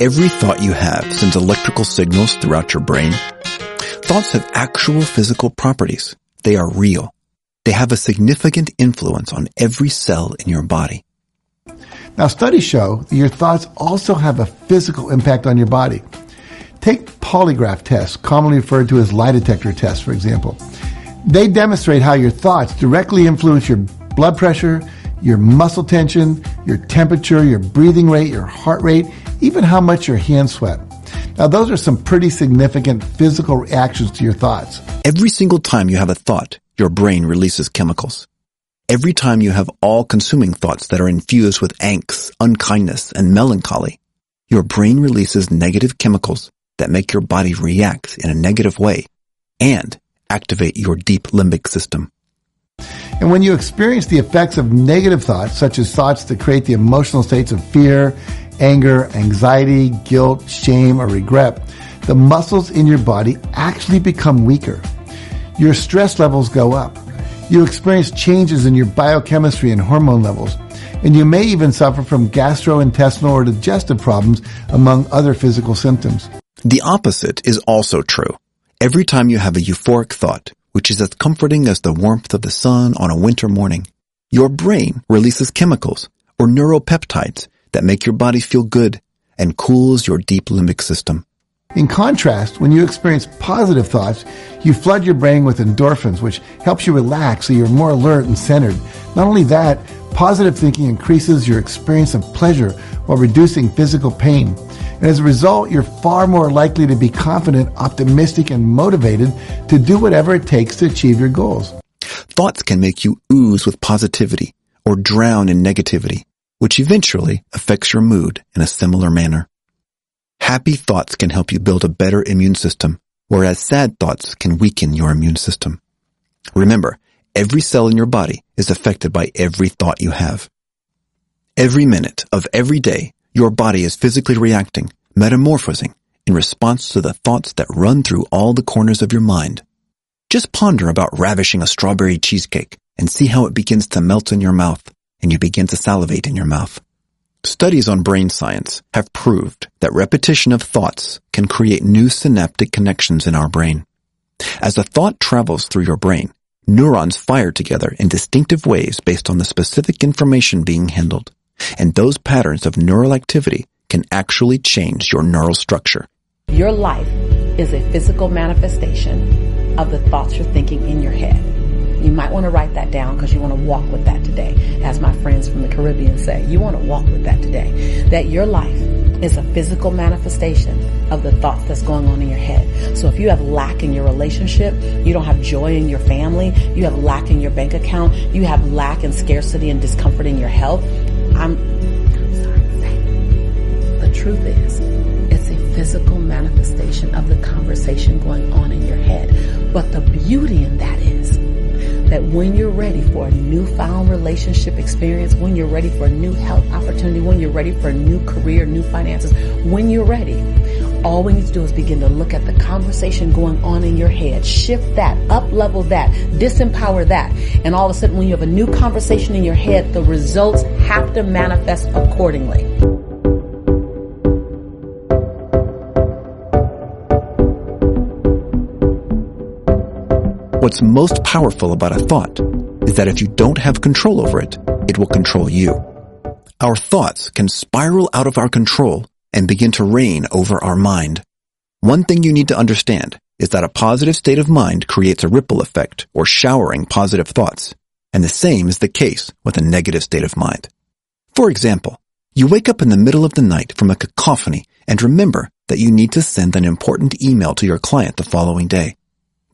every thought you have sends electrical signals throughout your brain? Thoughts have actual physical properties. They are real. They have a significant influence on every cell in your body. Now, studies show that your thoughts also have a physical impact on your body. Take polygraph tests, commonly referred to as lie detector tests, for example. They demonstrate how your thoughts directly influence your blood pressure, your muscle tension, your temperature, your breathing rate, your heart rate, even how much your hands sweat. Now, those are some pretty significant physical reactions to your thoughts. Every single time you have a thought, your brain releases chemicals. Every time you have all-consuming thoughts that are infused with angst, unkindness, and melancholy, your brain releases negative chemicals that make your body react in a negative way and activate your deep limbic system. And when you experience the effects of negative thoughts, such as thoughts that create the emotional states of fear, anger, anxiety, guilt, shame, or regret, the muscles in your body actually become weaker. Your stress levels go up. You experience changes in your biochemistry and hormone levels. And you may even suffer from gastrointestinal or digestive problems, among other physical symptoms. The opposite is also true. Every time you have a euphoric thought, which is as comforting as the warmth of the sun on a winter morning, your brain releases chemicals or neuropeptides that make your body feel good and cools your deep limbic system. In contrast, when you experience positive thoughts, you flood your brain with endorphins, which helps you relax so you're more alert and centered. Not only that, positive thinking increases your experience of pleasure while reducing physical pain. And as a result, you're far more likely to be confident, optimistic, and motivated to do whatever it takes to achieve your goals. Thoughts can make you ooze with positivity or drown in negativity, which eventually affects your mood in a similar manner. Happy thoughts can help you build a better immune system, whereas sad thoughts can weaken your immune system. Remember, every cell in your body is affected by every thought you have. Every minute of every day, your body is physically reacting, metamorphosing, in response to the thoughts that run through all the corners of your mind. Just ponder about ravishing a strawberry cheesecake and see how it begins to melt in your mouth and you begin to salivate in your mouth. Studies on brain science have proved that repetition of thoughts can create new synaptic connections in our brain. As a thought travels through your brain, neurons fire together in distinctive ways based on the specific information being handled. And those patterns of neural activity can actually change your neural structure. Your life is a physical manifestation of the thoughts you're thinking in your head. You might want to write that down because you want to walk with that today. As my friends from the Caribbean say, you want to walk with that today. That your life is a physical manifestation of the thoughts that's going on in your head. So if you have lack in your relationship, you don't have joy in your family, you have lack in your bank account, you have lack and scarcity and discomfort in your health, I'm, I'm sorry to say, the truth is, it's a physical manifestation of the conversation going on in your head. But the beauty in that is, that when you're ready for a newfound relationship experience, when you're ready for a new health opportunity, when you're ready for a new career, new finances, when you're ready, all we need to do is begin to look at the conversation going on in your head, shift that, up level that, disempower that. And all of a sudden when you have a new conversation in your head, the results have to manifest accordingly. What's most powerful about a thought is that if you don't have control over it, it will control you. Our thoughts can spiral out of our control and begin to reign over our mind. One thing you need to understand is that a positive state of mind creates a ripple effect or showering positive thoughts. And the same is the case with a negative state of mind. For example, you wake up in the middle of the night from a cacophony and remember that you need to send an important email to your client the following day.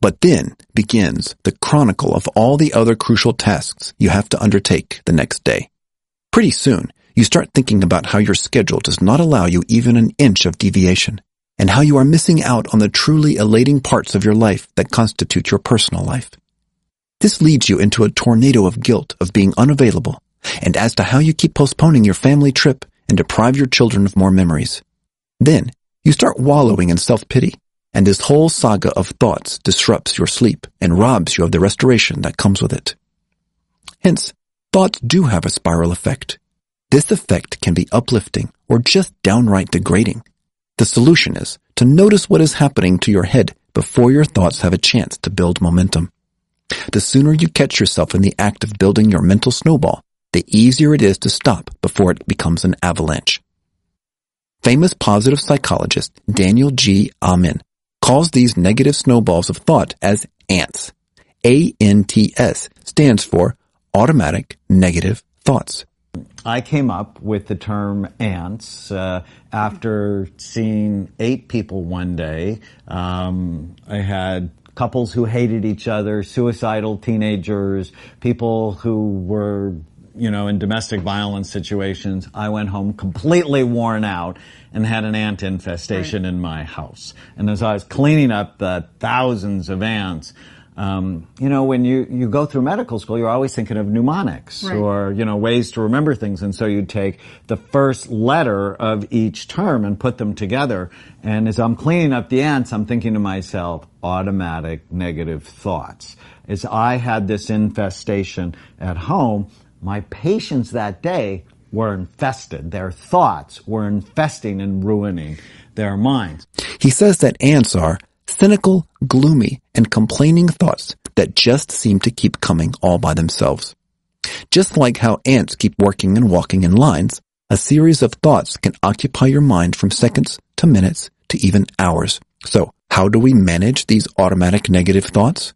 But then begins the chronicle of all the other crucial tasks you have to undertake the next day. Pretty soon, you start thinking about how your schedule does not allow you even an inch of deviation, and how you are missing out on the truly elating parts of your life that constitute your personal life. This leads you into a tornado of guilt of being unavailable, and as to how you keep postponing your family trip and deprive your children of more memories. Then, you start wallowing in self-pity and this whole saga of thoughts disrupts your sleep and robs you of the restoration that comes with it. Hence, thoughts do have a spiral effect. This effect can be uplifting or just downright degrading. The solution is to notice what is happening to your head before your thoughts have a chance to build momentum. The sooner you catch yourself in the act of building your mental snowball, the easier it is to stop before it becomes an avalanche. Famous positive psychologist Daniel G. Amen calls these negative snowballs of thought as ants. A-N-T-S stands for automatic negative thoughts. I came up with the term ants uh, after seeing eight people one day. Um, I had couples who hated each other, suicidal teenagers, people who were, you know, in domestic violence situations. I went home completely worn out and had an ant infestation right. in my house. And as I was cleaning up the thousands of ants, um, you know, when you, you go through medical school, you're always thinking of mnemonics right. or, you know, ways to remember things. And so you'd take the first letter of each term and put them together. And as I'm cleaning up the ants, I'm thinking to myself, automatic negative thoughts. As I had this infestation at home, my patients that day were infested. Their thoughts were infesting and ruining their minds. He says that ants are cynical, gloomy, and complaining thoughts that just seem to keep coming all by themselves. Just like how ants keep working and walking in lines, a series of thoughts can occupy your mind from seconds to minutes to even hours. So how do we manage these automatic negative thoughts?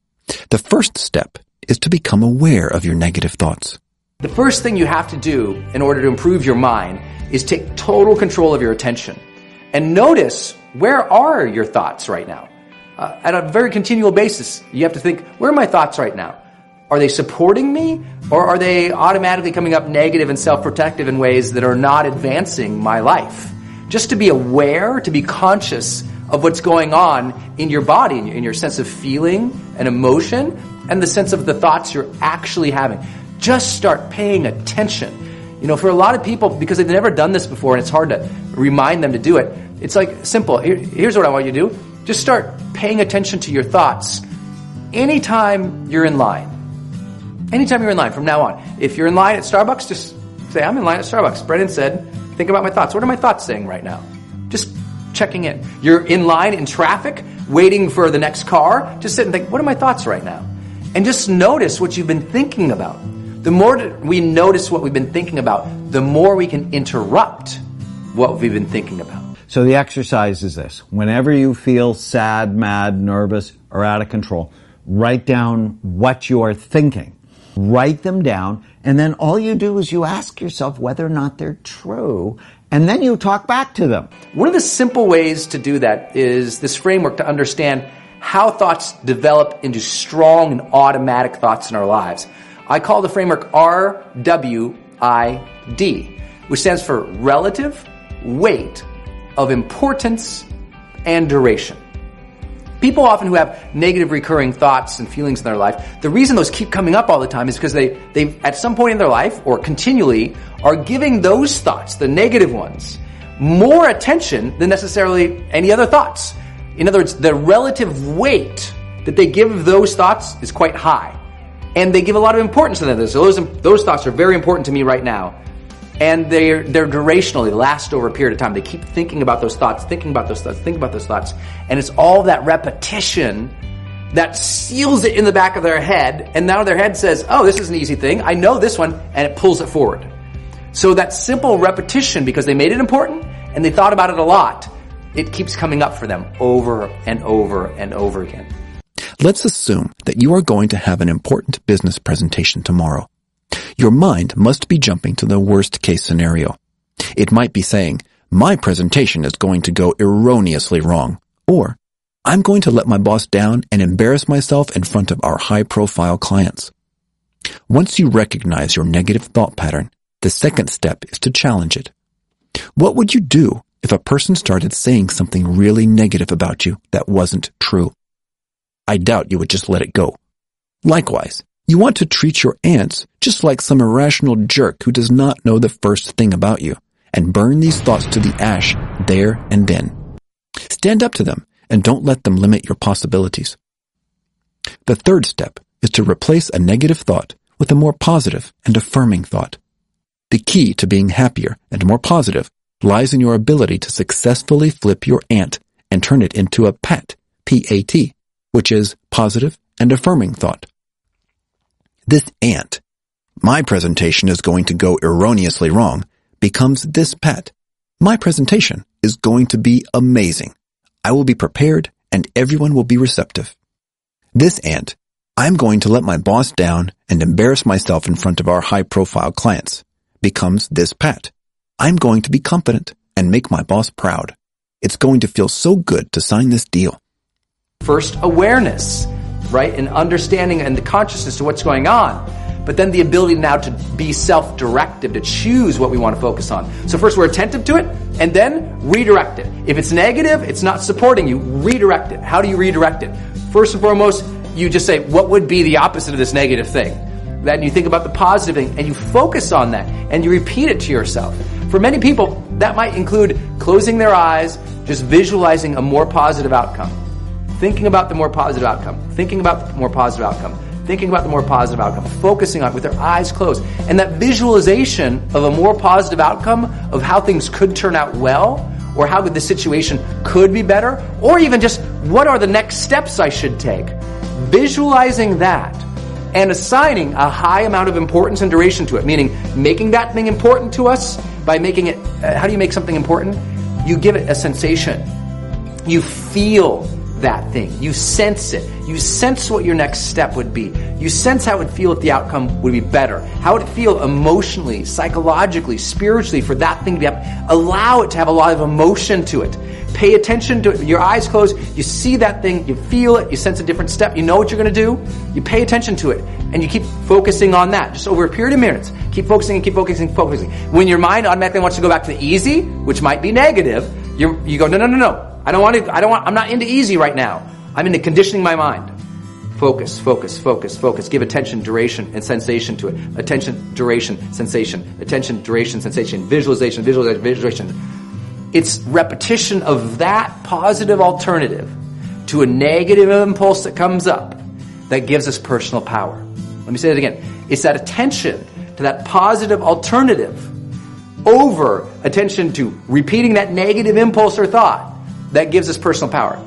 The first step is to become aware of your negative thoughts. The first thing you have to do in order to improve your mind is take total control of your attention and notice where are your thoughts right now? uh, at a very continual basis. You have to think, where are my thoughts right now? Are they supporting me or are they automatically coming up negative and self-protective in ways that are not advancing my life? Just to be aware, to be conscious of what's going on in your body, in your sense of feeling and emotion, and the sense of the thoughts you're actually having. Just start paying attention. You know, for a lot of people, because they've never done this before and it's hard to remind them to do it, it's like simple. Here, here's what I want you to do. Just start paying attention to your thoughts anytime you're in line. Anytime you're in line from now on. If you're in line at Starbucks, just say, I'm in line at Starbucks. Brendon said, think about my thoughts. What are my thoughts saying right now? Just checking in. You're in line in traffic, waiting for the next car. Just sit and think, what are my thoughts right now? And just notice what you've been thinking about. The more we notice what we've been thinking about, the more we can interrupt what we've been thinking about. So the exercise is this. Whenever you feel sad, mad, nervous, or out of control, write down what you're thinking. Write them down, and then all you do is you ask yourself whether or not they're true, and then you talk back to them. One of the simple ways to do that is this framework to understand how thoughts develop into strong and automatic thoughts in our lives. I call the framework RWID, which stands for relative, weight, of importance and duration. People often who have negative recurring thoughts and feelings in their life, the reason those keep coming up all the time is because they, they, at some point in their life or continually are giving those thoughts, the negative ones, more attention than necessarily any other thoughts. In other words, the relative weight that they give those thoughts is quite high. And they give a lot of importance to. So those, those thoughts are very important to me right now and they're they're durational. They last over a period of time. They keep thinking about those thoughts, thinking about those thoughts, thinking about those thoughts, and it's all that repetition that seals it in the back of their head, and now their head says, "Oh, this is an easy thing. I know this one," and it pulls it forward. So that simple repetition, because they made it important and they thought about it a lot, it keeps coming up for them over and over and over again. Let's assume that you are going to have an important business presentation tomorrow. Your mind must be jumping to the worst case scenario. It might be saying, my presentation is going to go erroneously wrong. Or, I'm going to let my boss down and embarrass myself in front of our high profile clients. Once you recognize your negative thought pattern, the second step is to challenge it. What would you do if a person started saying something really negative about you that wasn't true? I doubt you would just let it go. Likewise, you want to treat your ants just like some irrational jerk who does not know the first thing about you and burn these thoughts to the ash there and then. Stand up to them and don't let them limit your possibilities. The third step is to replace a negative thought with a more positive and affirming thought. The key to being happier and more positive lies in your ability to successfully flip your ant and turn it into a PAT, P-A-T, which is positive and affirming thought. This ant, my presentation is going to go erroneously wrong, becomes this PAT. My presentation is going to be amazing. I will be prepared and everyone will be receptive. This ant, I'm going to let my boss down and embarrass myself in front of our high profile clients, becomes this PAT. I'm going to be confident and make my boss proud. It's going to feel so good to sign this deal. First, awareness, right? And understanding and the consciousness to what's going on. But then the ability now to be self-directive, to choose what we want to focus on. So first we're attentive to it, and then redirect it. If it's negative, it's not supporting you, redirect it. How do you redirect it? First and foremost, you just say, what would be the opposite of this negative thing? Then you think about the positive thing, and you focus on that, and you repeat it to yourself. For many people, that might include closing their eyes, just visualizing a more positive outcome. Thinking about the more positive outcome. Thinking about the more positive outcome. Thinking about the more positive outcome. Focusing on it with their eyes closed. And that visualization of a more positive outcome of how things could turn out well, or how the situation could be better, or even just what are the next steps I should take. Visualizing that and assigning a high amount of importance and duration to it, meaning making that thing important to us by making it, uh, how do you make something important? You give it a sensation. You feel that thing. You sense it. You sense what your next step would be. You sense how it would feel if the outcome would be better. How would it feel emotionally, psychologically, spiritually for that thing to be up. Allow it to have a lot of emotion to it. Pay attention to it. Your eyes closed. You see that thing. You feel it. You sense a different step. You know what you're going to do. You pay attention to it. And you keep focusing on that. Just over a period of minutes. Keep focusing and keep focusing, focusing. When your mind automatically wants to go back to the easy, which might be negative, you you go, no, no, no, no. I don't want to, I don't want, I'm not into easy right now. I'm into conditioning my mind. Focus, focus, focus, focus. Give attention, duration, and sensation to it. Attention, duration, sensation. Attention, duration, sensation. Visualization, visualization, visualization it's repetition of that positive alternative to a negative impulse that comes up that gives us personal power. Let me say that again. It's that attention to that positive alternative over attention to repeating that negative impulse or thought that gives us personal power.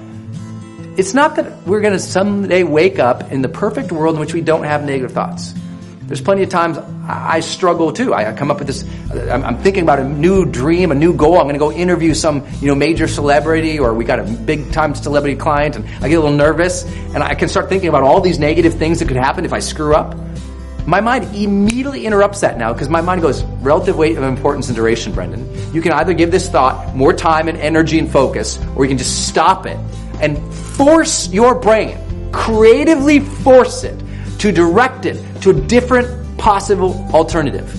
It's not that we're going to someday wake up in the perfect world in which we don't have negative thoughts. There's plenty of times I struggle too. I come up with this. I'm thinking about a new dream, a new goal. I'm going to go interview some, you know, major celebrity, or we got a big time celebrity client, and I get a little nervous, and I can start thinking about all these negative things that could happen if I screw up. My mind immediately interrupts that now because my mind goes relative weight of importance and duration, Brendon. You can either give this thought more time and energy and focus, or you can just stop it and force your brain, creatively force it to direct it to a different possible alternative.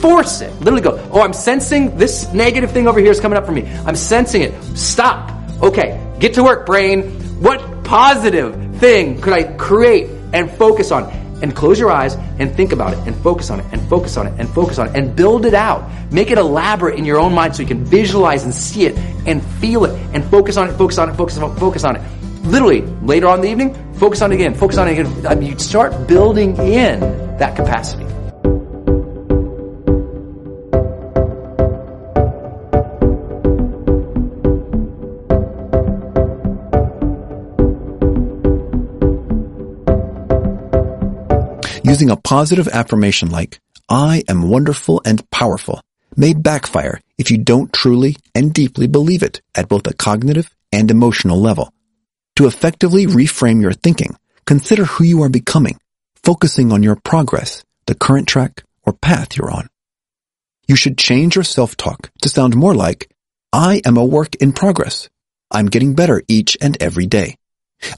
Force it. Literally go, oh, I'm sensing this negative thing over here is coming up for me. I'm sensing it. Stop. Okay, get to work, brain. What positive thing could I create and focus on? And close your eyes and think about it and focus on it and focus on it and focus on it and build it out. Make it elaborate in your own mind so you can visualize and see it and feel it and focus on it, focus on it, focus on it, focus on it literally later on in the evening, focus on it again, focus on it again. I mean, you start building in that capacity. Using a positive affirmation like, I am wonderful and powerful may backfire if you don't truly and deeply believe it at both a cognitive and emotional level. To effectively reframe your thinking, consider who you are becoming, focusing on your progress, the current track or path you're on. You should change your self-talk to sound more like, I am a work in progress. I'm getting better each and every day.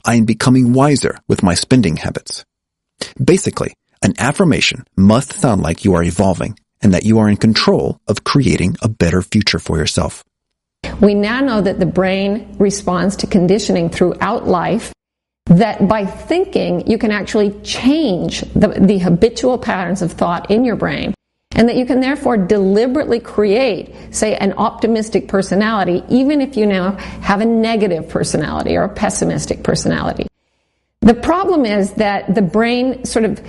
I am becoming wiser with my spending habits. Basically, an affirmation must sound like you are evolving and that you are in control of creating a better future for yourself. We now know that the brain responds to conditioning throughout life, that by thinking, you can actually change the, the habitual patterns of thought in your brain, and that you can therefore deliberately create, say, an optimistic personality, even if you now have a negative personality or a pessimistic personality. The problem is that the brain sort of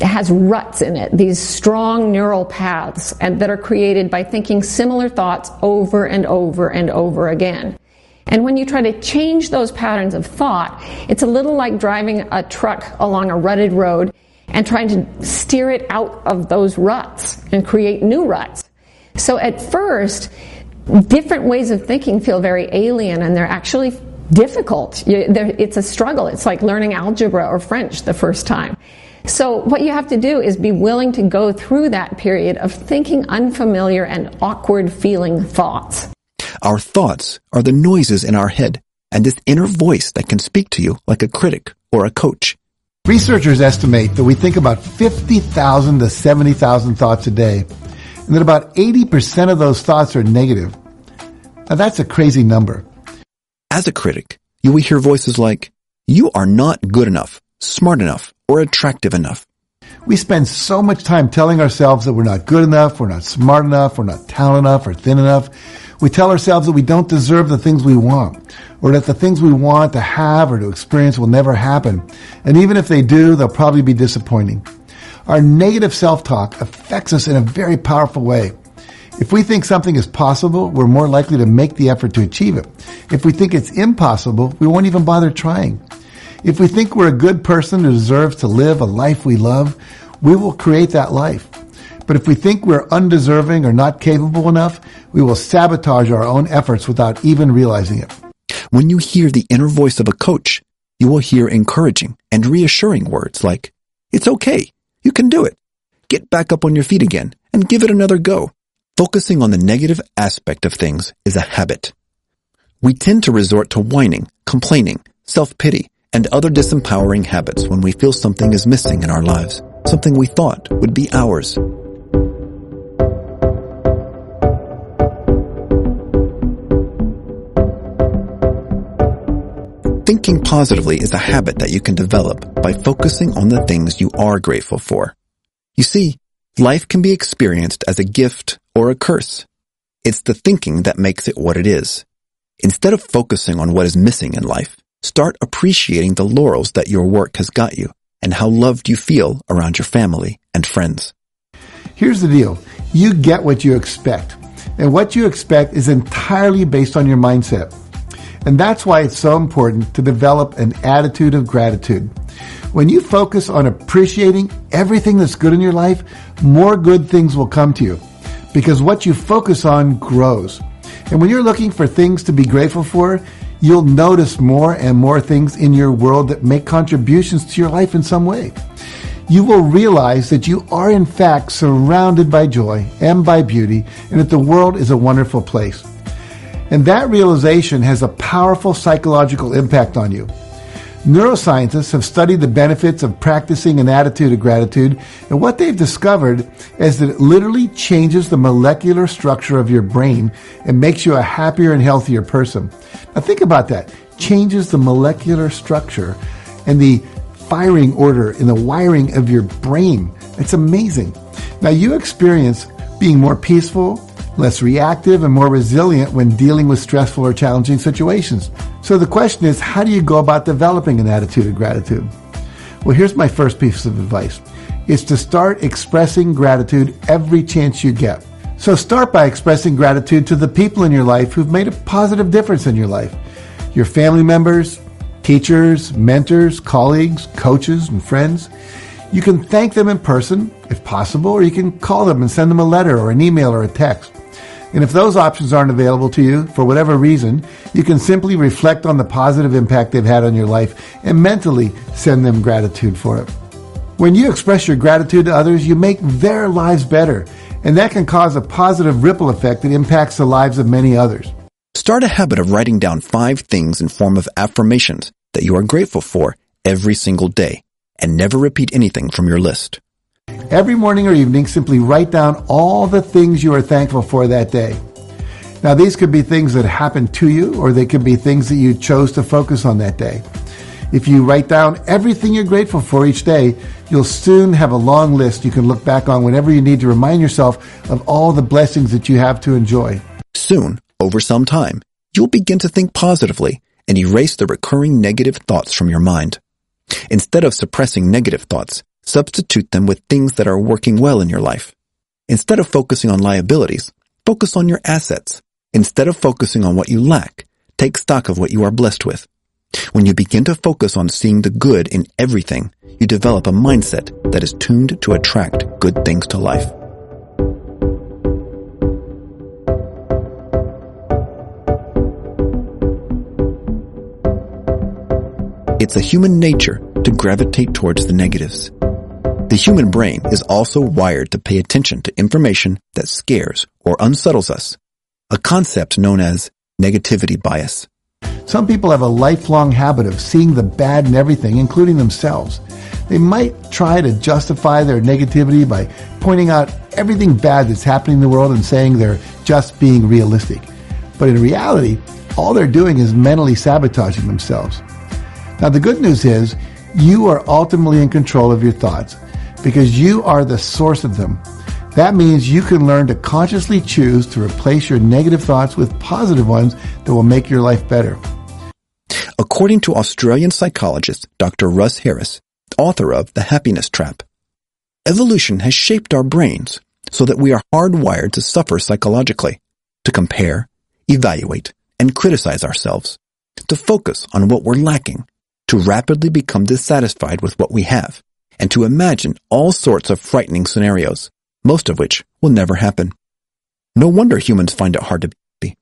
has ruts in it, these strong neural paths and that are created by thinking similar thoughts over and over and over again. And when you try to change those patterns of thought, it's a little like driving a truck along a rutted road and trying to steer it out of those ruts and create new ruts. So at first, different ways of thinking feel very alien and they're actually difficult. It's a struggle. It's like learning algebra or French the first time. So what you have to do is be willing to go through that period of thinking unfamiliar and awkward feeling thoughts. Our thoughts are the noises in our head and this inner voice that can speak to you like a critic or a coach. Researchers estimate that we think about 50,000 to 70,000 thoughts a day, and that about 80% of those thoughts are negative. Now that's a crazy number. As a critic, you will hear voices like, you are not good enough, smart enough, or attractive enough. We spend so much time telling ourselves that we're not good enough, we're not smart enough, we're not talented enough, or thin enough. We tell ourselves that we don't deserve the things we want, or that the things we want to have or to experience will never happen. And even if they do, they'll probably be disappointing. Our negative self-talk affects us in a very powerful way. If we think something is possible, we're more likely to make the effort to achieve it. If we think it's impossible, we won't even bother trying. If we think we're a good person who deserves to live a life we love, we will create that life. But if we think we're undeserving or not capable enough, we will sabotage our own efforts without even realizing it. When you hear the inner voice of a coach, you will hear encouraging and reassuring words like, it's okay. You can do it. Get back up on your feet again and give it another go. Focusing on the negative aspect of things is a habit. We tend to resort to whining, complaining, self-pity, and other disempowering habits when we feel something is missing in our lives, something we thought would be ours. Thinking positively is a habit that you can develop by focusing on the things you are grateful for. You see, life can be experienced as a gift or a curse. It's the thinking that makes it what it is. Instead of focusing on what is missing in life, start appreciating the laurels that your work has got you and how loved you feel around your family and friends. Here's the deal. You get what you expect. And what you expect is entirely based on your mindset. And that's why it's so important to develop an attitude of gratitude. When you focus on appreciating everything that's good in your life, more good things will come to you because what you focus on grows. And when you're looking for things to be grateful for, you'll notice more and more things in your world that make contributions to your life in some way. You will realize that you are in fact surrounded by joy and by beauty and that the world is a wonderful place. And that realization has a powerful psychological impact on you. Neuroscientists have studied the benefits of practicing an attitude of gratitude, and what they've discovered is that it literally changes the molecular structure of your brain and makes you a happier and healthier person. Now think about that. Changes the molecular structure and the firing order in the wiring of your brain. It's amazing. Now you experience being more peaceful, less reactive, and more resilient when dealing with stressful or challenging situations. So the question is, how do you go about developing an attitude of gratitude? Well, here's my first piece of advice. It's to start expressing gratitude every chance you get. So start by expressing gratitude to the people in your life who've made a positive difference in your life. Your family members, teachers, mentors, colleagues, coaches, and friends. You can thank them in person, if possible, or you can call them and send them a letter or an email or a text. And if those options aren't available to you for whatever reason, you can simply reflect on the positive impact they've had on your life and mentally send them gratitude for it. When you express your gratitude to others, you make their lives better, and that can cause a positive ripple effect that impacts the lives of many others. Start a habit of writing down five things in form of affirmations that you are grateful for every single day, and never repeat anything from your list. Every morning or evening, simply write down all the things you are thankful for that day. Now, these could be things that happened to you, or they could be things that you chose to focus on that day. If you write down everything you're grateful for each day, you'll soon have a long list you can look back on whenever you need to remind yourself of all the blessings that you have to enjoy. Soon, over some time, you'll begin to think positively and erase the recurring negative thoughts from your mind. Instead of suppressing negative thoughts, Substitute them with things that are working well in your life. Instead of focusing on liabilities, focus on your assets. Instead of focusing on what you lack, take stock of what you are blessed with. When you begin to focus on seeing the good in everything, you develop a mindset that is tuned to attract good things to life. It's a human nature to gravitate towards the negatives. The human brain is also wired to pay attention to information that scares or unsettles us, a concept known as negativity bias. Some people have a lifelong habit of seeing the bad in everything, including themselves. They might try to justify their negativity by pointing out everything bad that's happening in the world and saying they're just being realistic. But in reality, all they're doing is mentally sabotaging themselves. Now, the good news is you are ultimately in control of your thoughts because you are the source of them. That means you can learn to consciously choose to replace your negative thoughts with positive ones that will make your life better. According to Australian psychologist Dr. Russ Harris, author of The Happiness Trap, evolution has shaped our brains so that we are hardwired to suffer psychologically, to compare, evaluate, and criticize ourselves, to focus on what we're lacking, to rapidly become dissatisfied with what we have, and to imagine all sorts of frightening scenarios, most of which will never happen. No wonder humans find it hard to be.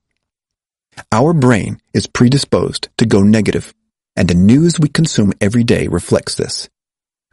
Our brain is predisposed to go negative, and the news we consume every day reflects this.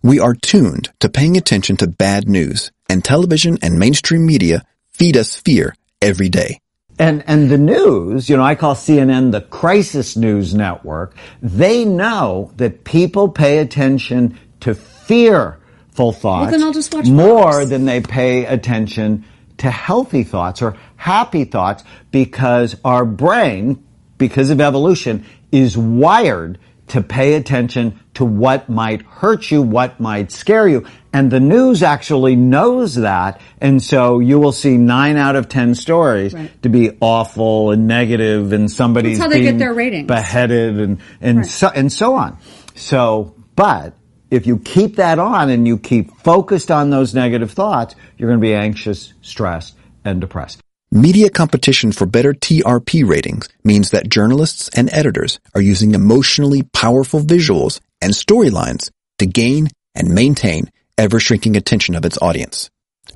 We are tuned to paying attention to bad news, and television and mainstream media feed us fear every day. And, and the news, you know, I call CNN the crisis news network. They know that people pay attention to fearful thoughts then I'll just watch more than they pay attention to healthy thoughts or happy thoughts because our brain, because of evolution, is wired to pay attention to what might hurt you, what might scare you. And the news actually knows that. And so you will see nine out of ten stories Right. to be awful and negative and somebody's That's how they get their ratings. beheaded and, and Right. so, and so on. So, but if you keep that on and you keep focused on those negative thoughts, you're going to be anxious, stressed, and depressed. Media competition for better TRP ratings means that journalists and editors are using emotionally powerful visuals and storylines to gain and maintain ever-shrinking attention of its audience.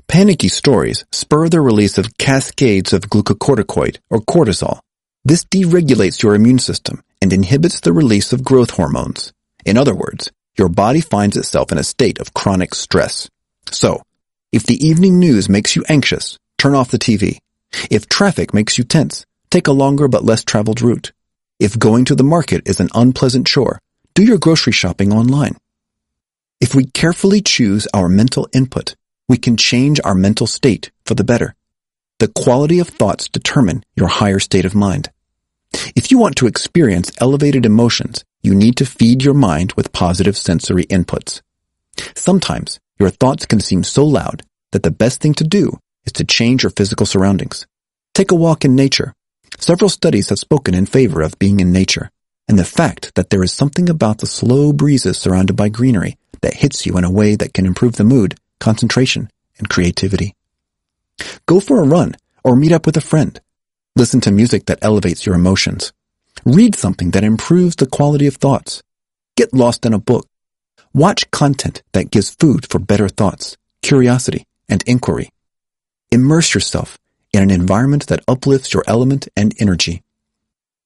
Panicky stories spur the release of cascades of glucocorticoid or cortisol. This deregulates your immune system and inhibits the release of growth hormones. In other words, your body finds itself in a state of chronic stress. So, if the evening news makes you anxious, turn off the TV. If traffic makes you tense, take a longer but less traveled route. If going to the market is an unpleasant chore, do your grocery shopping online. If we carefully choose our mental input, we can change our mental state for the better. The quality of thoughts determine your higher state of mind. If you want to experience elevated emotions, you need to feed your mind with positive sensory inputs. Sometimes your thoughts can seem so loud that the best thing to do is to change your physical surroundings. Take a walk in nature. Several studies have spoken in favor of being in nature, and the fact that there is something about the slow breezes surrounded by greenery that hits you in a way that can improve the mood, concentration, and creativity. Go for a run or meet up with a friend. Listen to music that elevates your emotions. Read something that improves the quality of thoughts. Get lost in a book. Watch content that gives food for better thoughts, curiosity, and inquiry. Immerse yourself in an environment that uplifts your element and energy.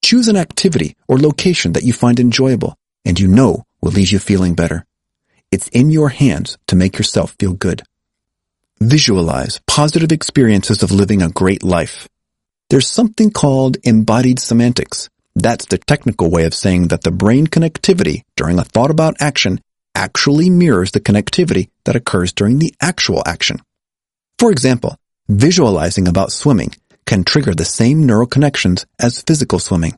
Choose an activity or location that you find enjoyable and you know will leave you feeling better. It's in your hands to make yourself feel good. Visualize positive experiences of living a great life. There's something called embodied semantics. That's the technical way of saying that the brain connectivity during a thought about action actually mirrors the connectivity that occurs during the actual action. For example, visualizing about swimming can trigger the same neural connections as physical swimming.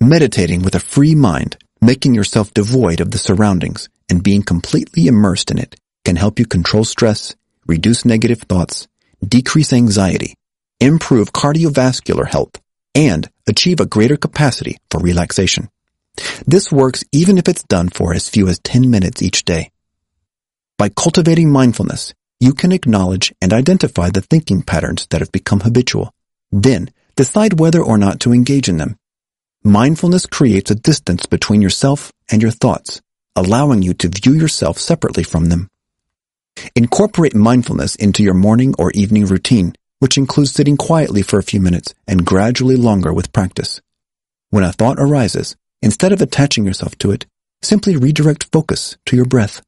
Meditating with a free mind, making yourself devoid of the surroundings and being completely immersed in it can help you control stress, reduce negative thoughts, decrease anxiety, improve cardiovascular health, and achieve a greater capacity for relaxation. This works even if it's done for as few as 10 minutes each day. By cultivating mindfulness, you can acknowledge and identify the thinking patterns that have become habitual. Then, decide whether or not to engage in them. Mindfulness creates a distance between yourself and your thoughts, allowing you to view yourself separately from them. Incorporate mindfulness into your morning or evening routine, which includes sitting quietly for a few minutes and gradually longer with practice. When a thought arises, instead of attaching yourself to it, simply redirect focus to your breath.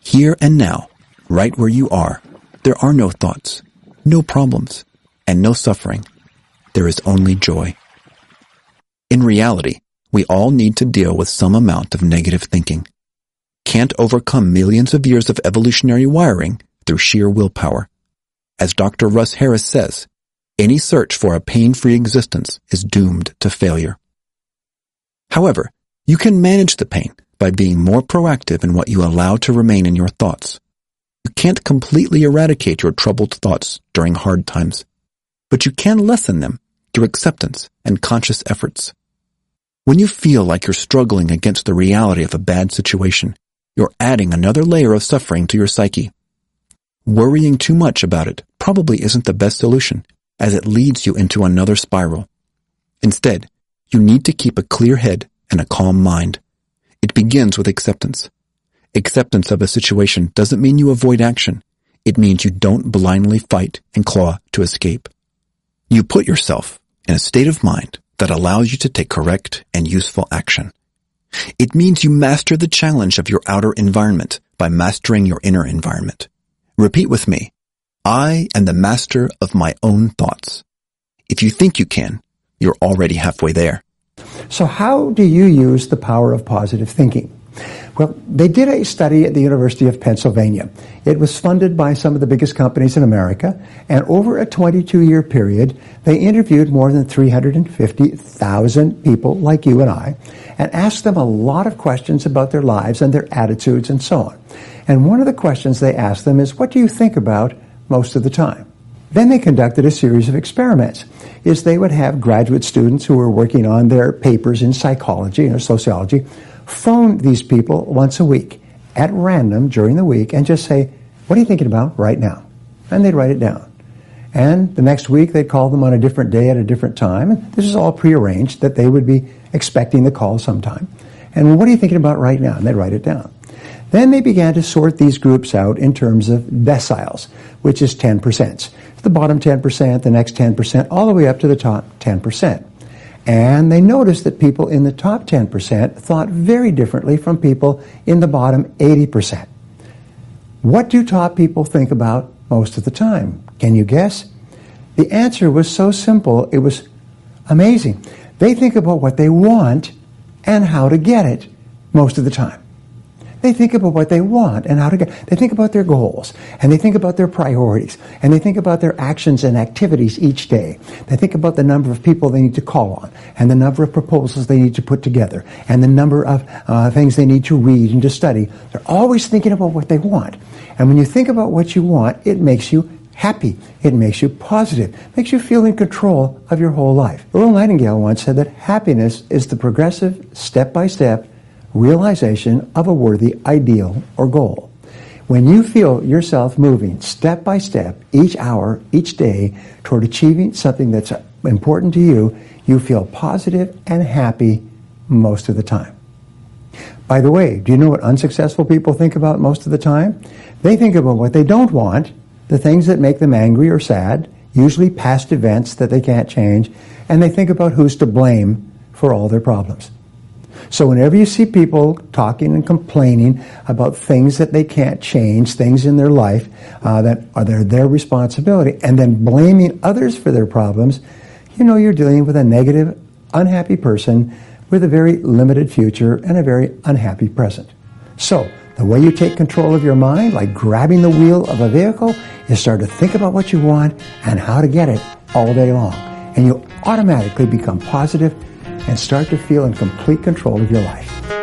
Here and now, right where you are, there are no thoughts, no problems, and no suffering. There is only joy. In reality, we all need to deal with some amount of negative thinking. Can't overcome millions of years of evolutionary wiring through sheer willpower. As Dr. Russ Harris says, any search for a pain-free existence is doomed to failure. However, you can manage the pain by being more proactive in what you allow to remain in your thoughts. You can't completely eradicate your troubled thoughts during hard times, but you can lessen them through acceptance and conscious efforts. When you feel like you're struggling against the reality of a bad situation, you're adding another layer of suffering to your psyche. Worrying too much about it probably isn't the best solution, as it leads you into another spiral. Instead, you need to keep a clear head and a calm mind. It begins with acceptance. Acceptance of a situation doesn't mean you avoid action. It means you don't blindly fight and claw to escape. You put yourself in a state of mind that allows you to take correct and useful action. It means you master the challenge of your outer environment by mastering your inner environment. Repeat with me. I am the master of my own thoughts. If you think you can, you're already halfway there. So how do you use the power of positive thinking? Well, they did a study at the University of Pennsylvania. It was funded by some of the biggest companies in America, and over a 22 year period, they interviewed more than 350,000 people like you and I and asked them a lot of questions about their lives and their attitudes and so on. And one of the questions they asked them is, What do you think about most of the time? Then they conducted a series of experiments. Is they would have graduate students who were working on their papers in psychology or sociology phone these people once a week at random during the week and just say, What are you thinking about right now? And they'd write it down. And the next week they'd call them on a different day at a different time. And this is all prearranged that they would be expecting the call sometime. And what are you thinking about right now? And they'd write it down. Then they began to sort these groups out in terms of deciles, which is 10%. The bottom 10%, the next 10%, all the way up to the top 10%. And they noticed that people in the top 10% thought very differently from people in the bottom 80%. What do top people think about most of the time? Can you guess? The answer was so simple, it was amazing. They think about what they want and how to get it most of the time. They think about what they want and how to get. They think about their goals and they think about their priorities and they think about their actions and activities each day. They think about the number of people they need to call on and the number of proposals they need to put together and the number of uh, things they need to read and to study. They're always thinking about what they want. And when you think about what you want, it makes you happy. It makes you positive. Makes you feel in control of your whole life. Earl Nightingale once said that happiness is the progressive, step by step realization of a worthy ideal or goal. When you feel yourself moving step by step, each hour, each day, toward achieving something that's important to you, you feel positive and happy most of the time. By the way, do you know what unsuccessful people think about most of the time? They think about what they don't want, the things that make them angry or sad, usually past events that they can't change, and they think about who's to blame for all their problems. So whenever you see people talking and complaining about things that they can't change, things in their life uh, that are their, their responsibility, and then blaming others for their problems, you know you're dealing with a negative, unhappy person with a very limited future and a very unhappy present. So, the way you take control of your mind, like grabbing the wheel of a vehicle, is start to think about what you want and how to get it all day long. And you automatically become positive and start to feel in complete control of your life.